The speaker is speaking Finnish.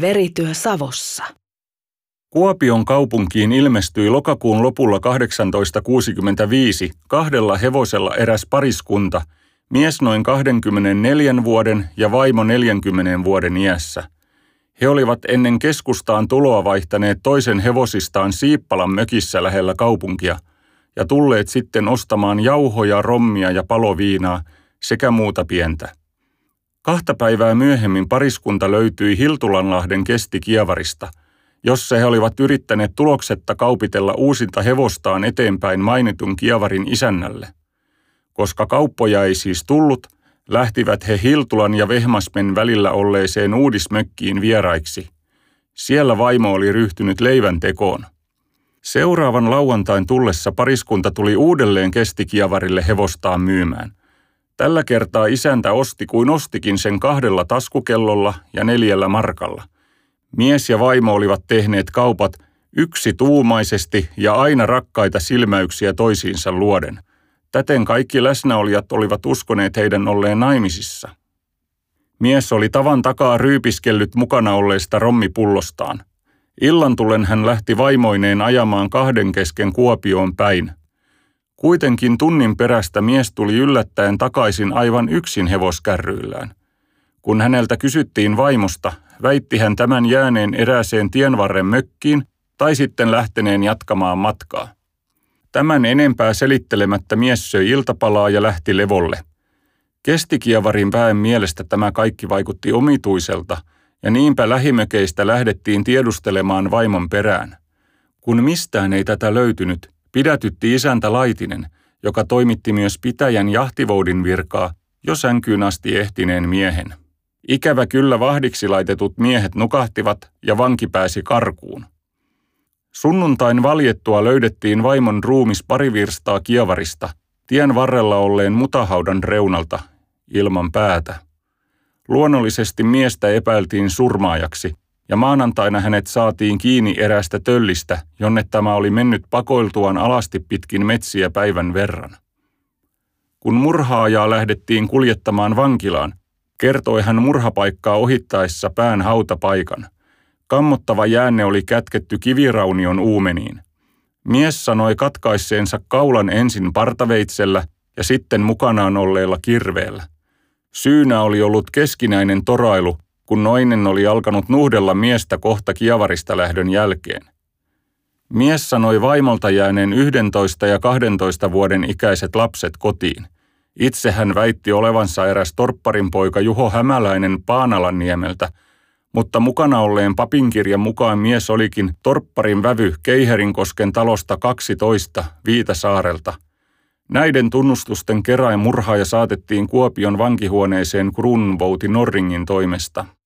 Verityö Savossa. Kuopion kaupunkiin ilmestyi lokakuun lopulla 1865 kahdella hevosella eräs pariskunta, mies noin 24 vuoden ja vaimo 40 vuoden iässä. He olivat ennen keskustaan tuloa vaihtaneet toisen hevosistaan Siippalan mökissä lähellä kaupunkia ja tulleet sitten ostamaan jauhoja, rommia ja paloviinaa sekä muuta pientä. Kahta päivää myöhemmin pariskunta löytyi Hiltulanlahden kestikievarista, jossa he olivat yrittäneet tuloksetta kaupitella uusinta hevostaan eteenpäin mainitun kievarin isännälle. Koska kauppoja ei siis tullut, lähtivät he Hiltulan ja Vehmasmen välillä olleeseen uudismökkiin vieraiksi. Siellä vaimo oli ryhtynyt leivän tekoon. Seuraavan lauantain tullessa pariskunta tuli uudelleen kestikievarille hevostaan myymään – Tällä kertaa isäntä osti kuin ostikin sen kahdella taskukellolla ja neljällä markalla. Mies ja vaimo olivat tehneet kaupat yksi tuumaisesti ja aina rakkaita silmäyksiä toisiinsa luoden. Täten kaikki läsnäolijat olivat uskoneet heidän olleen naimisissa. Mies oli tavan takaa ryypiskellyt mukana olleesta rommipullostaan. Illan tullen hän lähti vaimoineen ajamaan kahden kesken Kuopioon päin – Kuitenkin tunnin perästä mies tuli yllättäen takaisin aivan yksin hevoskärryillään. Kun häneltä kysyttiin vaimosta, väitti hän tämän jääneen erääseen tienvarren mökkiin tai sitten lähteneen jatkamaan matkaa. Tämän enempää selittelemättä mies söi iltapalaa ja lähti levolle. Kestikiavarin väen mielestä tämä kaikki vaikutti omituiselta, ja niinpä lähimökeistä lähdettiin tiedustelemaan vaimon perään. Kun mistään ei tätä löytynyt, Pidätytti isäntä Laitinen, joka toimitti myös pitäjän jahtivoudin virkaa jo sänkyyn asti ehtineen miehen. Ikävä kyllä vahdiksi laitetut miehet nukahtivat ja vanki pääsi karkuun. Sunnuntain valjettua löydettiin vaimon ruumis pari virstaa kievarista, tien varrella olleen mutahaudan reunalta, ilman päätä. Luonnollisesti miestä epäiltiin surmaajaksi, ja maanantaina hänet saatiin kiinni erästä töllistä, jonne tämä oli mennyt pakoiltuaan alasti pitkin metsiä päivän verran. Kun murhaajaa lähdettiin kuljettamaan vankilaan, kertoi hän murhapaikkaa ohittaessa pään hautapaikan. Kammottava jäänne oli kätketty kiviraunion uumeniin. Mies sanoi katkaisseensa kaulan ensin partaveitsellä ja sitten mukanaan olleella kirveellä. Syynä oli ollut keskinäinen torailu, kun noinen oli alkanut nuhdella miestä kohta kiavarista lähdön jälkeen. Mies sanoi vaimolta jääneen 11 ja 12 vuoden ikäiset lapset kotiin. Itse hän väitti olevansa eräs torpparin poika Juho Hämäläinen Paanalanniemeltä, mutta mukana olleen papinkirjan mukaan mies olikin torpparin vävy Keiherinkosken talosta 12 Viitasaarelta. Näiden tunnustusten keräin murhaaja saatettiin Kuopion vankihuoneeseen Kruunvouti Norringin toimesta.